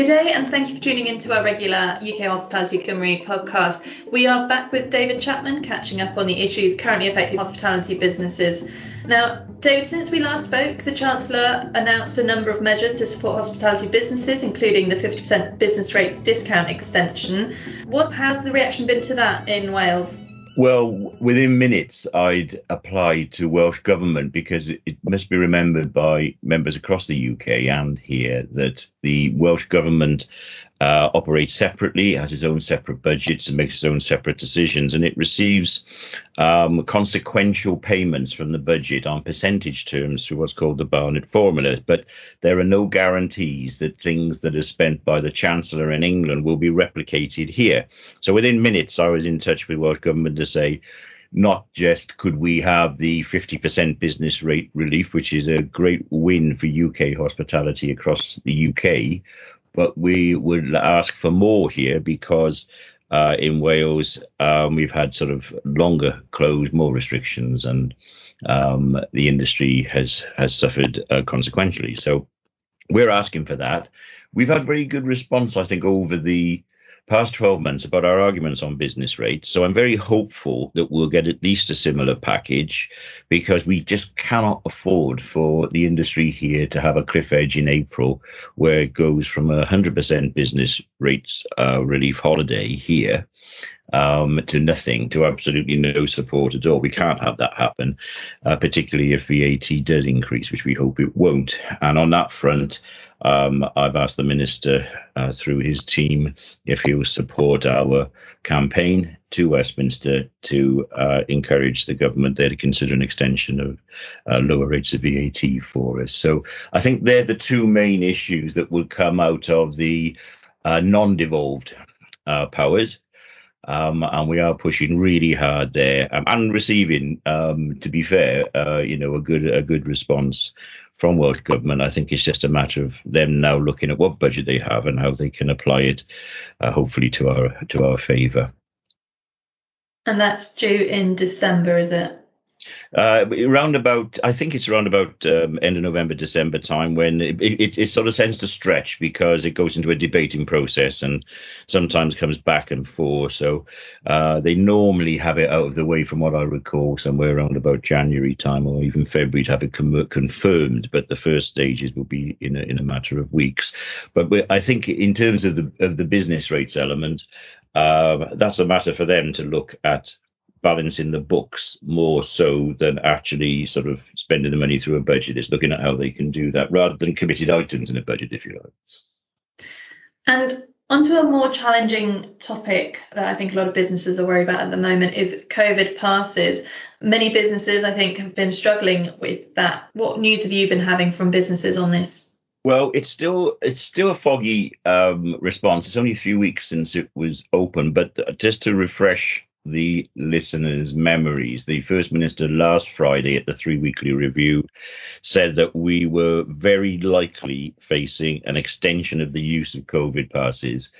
Good day, and thank you for tuning in to our regular UK Hospitality Cymru podcast. We are back with David Chapman, catching up on the issues currently affecting hospitality businesses. Now, David, since we last spoke, the Chancellor announced a number of measures to support hospitality businesses, including the 50% business rates discount extension. What has the reaction been to that in Wales? Well, within minutes, I'd applied to Welsh Government because it must be remembered by members across the UK and here that the Welsh Government uh, operates separately, has its own separate budgets, and makes its own separate decisions, and it receives um, consequential payments from the budget on percentage terms through what's called the Barnett formula. But there are no guarantees that things that are spent by the Chancellor in England will be replicated here. So within minutes, I was in touch with Welsh Government to say, not just could we have the 50% business rate relief, which is a great win for UK hospitality across the UK, but we would ask for more here because uh, in Wales um, we've had sort of longer close, more restrictions, and um, the industry has has suffered uh, consequentially. So we're asking for that. We've had very good response, I think, over the past 12 months about our arguments on business rates. So I'm very hopeful that we'll get at least a similar package because we just cannot afford for the industry here to have a cliff edge in April where it goes from a 100% business rates uh, relief holiday here um, to nothing, to absolutely no support at all. We can't have that happen, uh, particularly if VAT does increase, which we hope it won't. And on that front, um, I've asked the minister uh, through his team if he will support our campaign to Westminster to uh, encourage the government there to consider an extension of uh, lower rates of VAT for us. So I think they're the two main issues that will come out of the uh, non-devolved uh, powers. Um, and we are pushing really hard there um, and receiving, um, to be fair, uh, you know, a good a good response from Welsh government. I think it's just a matter of them now looking at what budget they have and how they can apply it, uh, hopefully to our to our favour. And that's due in December, is it? Uh, around about, I think it's around about um, end of November, December time when it, it, it, sort of tends to stretch because it goes into a debating process and sometimes comes back and forth. So uh, they normally have it out of the way, from what I recall, somewhere around about January time or even February to have it com- confirmed. But the first stages will be in a, in a matter of weeks. But I think in terms of the of the business rates element, uh, that's a matter for them to look at balancing the books more so than actually sort of spending the money through a budget. It's looking at how they can do that rather than committed items in a budget, if you like. And onto a more challenging topic that I think a lot of businesses are worried about at the moment is COVID passes. Many businesses, I think, have been struggling with that. What news have you been having from businesses on this? Well, it's still it's still a foggy um, response. It's only a few weeks since it was open, but just to refresh the listeners' memories. The First Minister last Friday at the three weekly review said that we were very likely facing an extension of the use of COVID passes.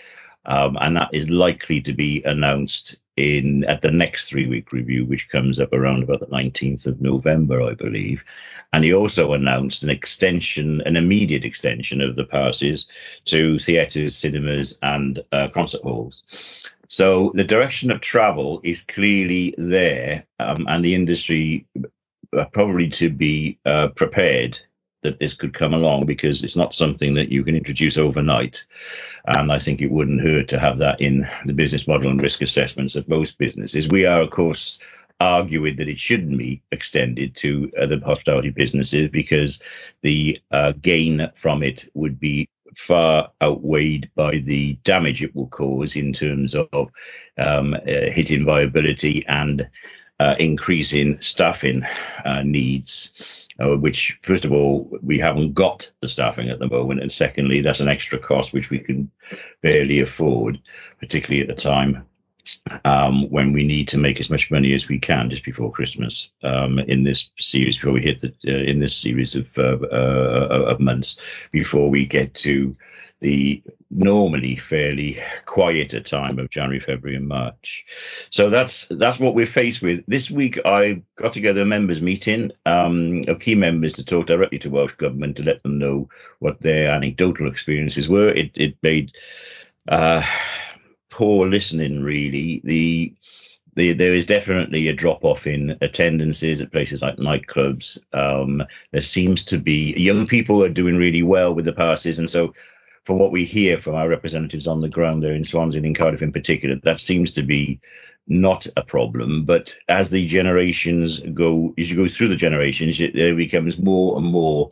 Um, and that is likely to be announced in at the next three week review, which comes up around about the 19th of November, I believe. And he also announced an extension, an immediate extension of the passes to theatres, cinemas, and uh, concert halls. So the direction of travel is clearly there, um, and the industry probably to be uh, prepared that this could come along because it's not something that you can introduce overnight. And I think it wouldn't hurt to have that in the business model and risk assessments of most businesses. We are, of course, arguing that it shouldn't be extended to other hospitality businesses because the uh, gain from it would be far outweighed by the damage it will cause in terms of um, uh, hitting viability and uh, increasing staffing uh, needs. Uh, which, first of all, we haven't got the staffing at the moment, and secondly, that's an extra cost which we can barely afford, particularly at a time um, when we need to make as much money as we can just before Christmas um, in this series before we hit the uh, in this series of uh, uh, of months before we get to the normally fairly quieter time of January, February, and March. So that's that's what we're faced with. This week I got together a members meeting um, of key members to talk directly to Welsh Government to let them know what their anecdotal experiences were. It it made uh, poor listening really. The the, there is definitely a drop off in attendances at places like nightclubs. Um, there seems to be young people are doing really well with the passes, and so from what we hear from our representatives on the ground there in Swansea and in Cardiff in particular, that seems to be not a problem. But as the generations go, as you go through the generations, there becomes more and more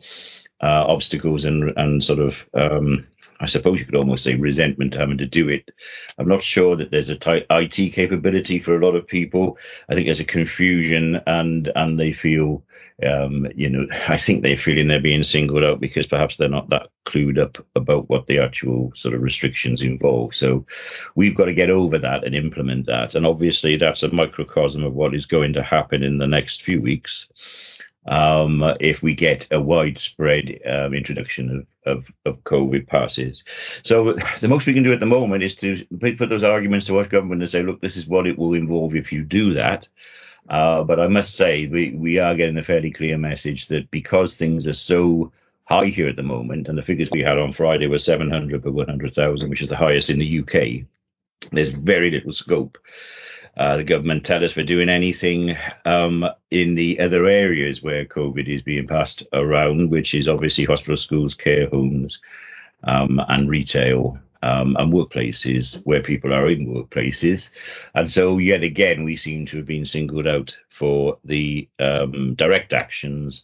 uh, obstacles and and sort of um, I suppose you could almost say resentment having to do it. I'm not sure that there's a IT capability for a lot of people. I think there's a confusion and and they feel um, you know I think they're feeling they're being singled out because perhaps they're not that clued up about what the actual sort of restrictions involve. So we've got to get over that and implement that. And obviously that's a microcosm of what is going to happen in the next few weeks um, if we get a widespread um, introduction of, of, of, COVID passes. So the most we can do at the moment is to put those arguments to our government and say, look, this is what it will involve if you do that. Uh, but I must say, we, we are getting a fairly clear message that because things are so high here at the moment, and the figures we had on Friday were 700 per 100,000, which is the highest in the UK, there's very little scope uh, the government tell us we're doing anything um, in the other areas where COVID is being passed around, which is obviously hospitals, schools, care homes, um, and retail. Um, and workplaces where people are in workplaces. And so, yet again, we seem to have been singled out for the um, direct actions.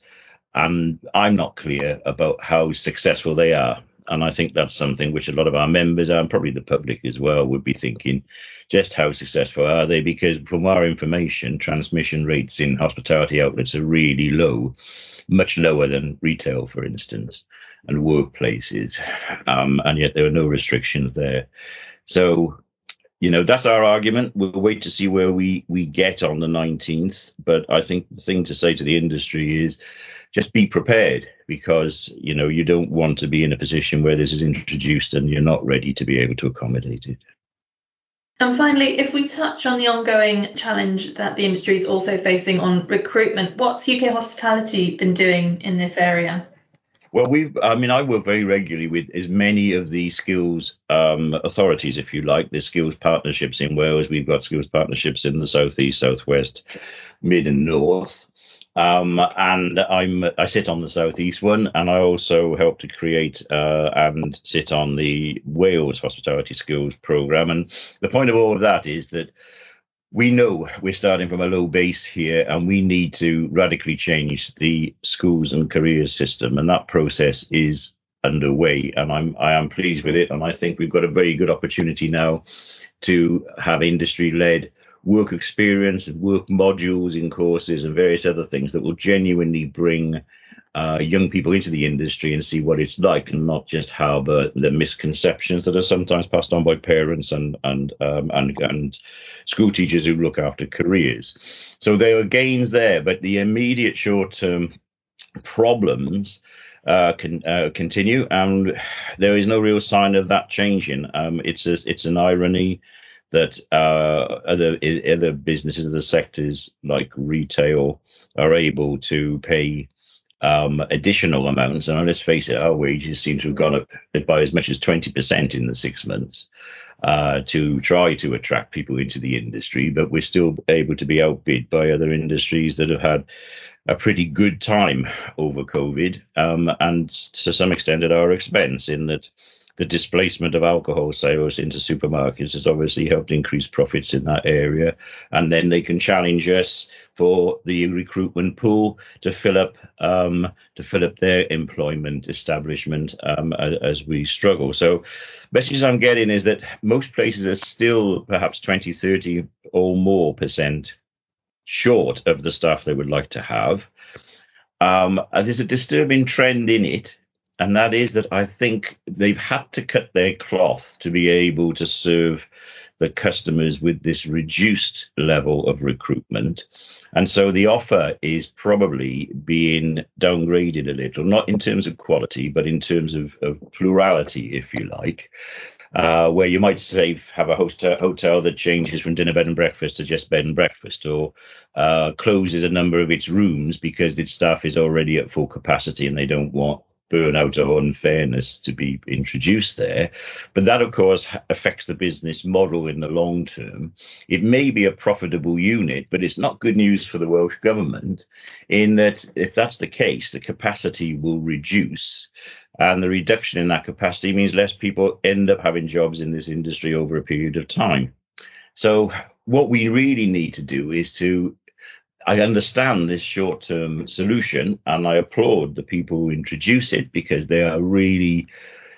And I'm not clear about how successful they are. And I think that's something which a lot of our members and probably the public as well would be thinking just how successful are they? Because from our information, transmission rates in hospitality outlets are really low, much lower than retail, for instance, and workplaces. Um, and yet there are no restrictions there. So, you know, that's our argument. We'll wait to see where we, we get on the 19th. But I think the thing to say to the industry is just be prepared because, you know, you don't want to be in a position where this is introduced and you're not ready to be able to accommodate it. And finally, if we touch on the ongoing challenge that the industry is also facing on recruitment, what's UK Hospitality been doing in this area? Well, we've, I mean, I work very regularly with as many of the skills um, authorities, if you like, the skills partnerships in Wales. We've got skills partnerships in the southeast, southwest, mid, and north. Um, and I'm I sit on the southeast one, and I also help to create uh, and sit on the Wales Hospitality Skills program. And the point of all of that is that we know we're starting from a low base here, and we need to radically change the schools and careers system, and that process is underway. And I'm I am pleased with it, and I think we've got a very good opportunity now to have industry led work experience and work modules in courses and various other things that will genuinely bring uh, young people into the industry and see what it's like and not just harbour the misconceptions that are sometimes passed on by parents and and um, and, and school teachers who look after careers. So there are gains there, but the immediate short term problems uh, can uh, continue, and there is no real sign of that changing. Um, it's a, it's an irony that uh, other other businesses, other sectors like retail, are able to pay um, additional amounts. And let's face it, our wages seem to have gone up by as much as 20% in the six months uh, to try to attract people into the industry. But we're still able to be outbid by other industries that have had a pretty good time over COVID um, and to some extent at our expense, in that the displacement of alcohol sales into supermarkets has obviously helped increase profits in that area. And then they can challenge us for the recruitment pool to fill up um, to fill up their employment establishment um, as, as, we struggle. So, message I'm getting is that most places are still perhaps 20, 30 or more percent short of the staff they would like to have. Um, there's a disturbing trend in it and that is that I think they've had to cut their cloth to be able to serve the customers with this reduced level of recruitment. And so the offer is probably being downgraded a little, not in terms of quality, but in terms of, of plurality, if you like. Uh, where you might say have a hotel, hotel that changes from dinner, bed, and breakfast to just bed and breakfast, or uh, closes a number of its rooms because its staff is already at full capacity and they don't want burnout or unfairness to be introduced there. But that, of course, affects the business model in the long term. It may be a profitable unit, but it's not good news for the Welsh Government in that if that's the case, the capacity will reduce. And the reduction in that capacity means less people end up having jobs in this industry over a period of time. So, what we really need to do is to I understand this short term solution and I applaud the people who introduce it because they are really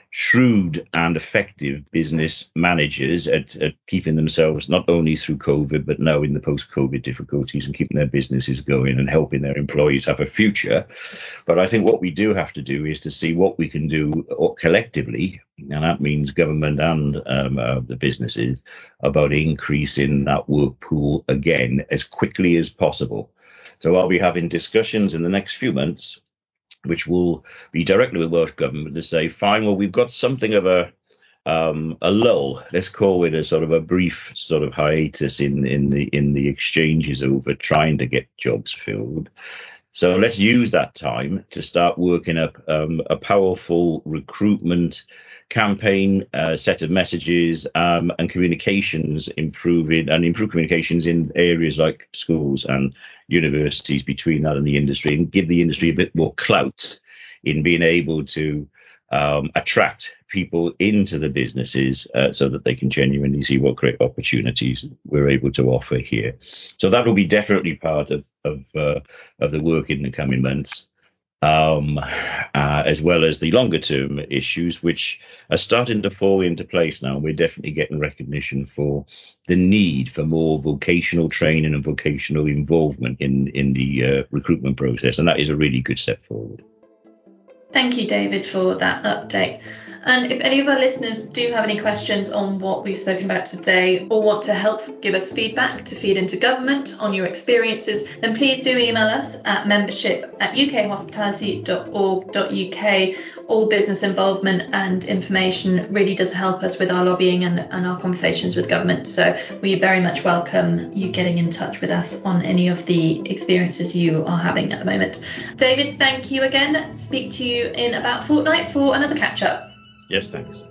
shrewd and effective business managers at, at, keeping themselves not only through COVID, but now in the post COVID difficulties and keeping their businesses going and helping their employees have a future. But I think what we do have to do is to see what we can do collectively, and that means government and um, uh, the businesses, about increasing that work pool again as quickly as possible. So I'll be having discussions in the next few months which will be directly with Welsh Government to say, fine, well, we've got something of a um, a lull. Let's call it a sort of a brief sort of hiatus in in the in the exchanges over trying to get jobs filled. So let's use that time to start working up um, a powerful recruitment campaign, uh, set of messages, um, and communications improving and improve communications in areas like schools and universities between that and the industry, and give the industry a bit more clout in being able to um, attract people into the businesses uh, so that they can genuinely see what great opportunities we're able to offer here. So that will be definitely part of of, uh, of the work in the coming months um, uh, as well as the longer term issues, which are starting to fall into place now. We're definitely getting recognition for the need for more vocational training and vocational involvement in, in the uh, recruitment process. And that is a really good step forward. Thank you, David, for that update. And if any of our listeners do have any questions on what we've spoken about today or want to help give us feedback to feed into government on your experiences, then please do email us at membership at ukhospitality.org.uk. All business involvement and information really does help us with our lobbying and, and our conversations with government. So we very much welcome you getting in touch with us on any of the experiences you are having at the moment. David, thank you again. Speak to you in about fortnight for another catch up. Yes, thanks.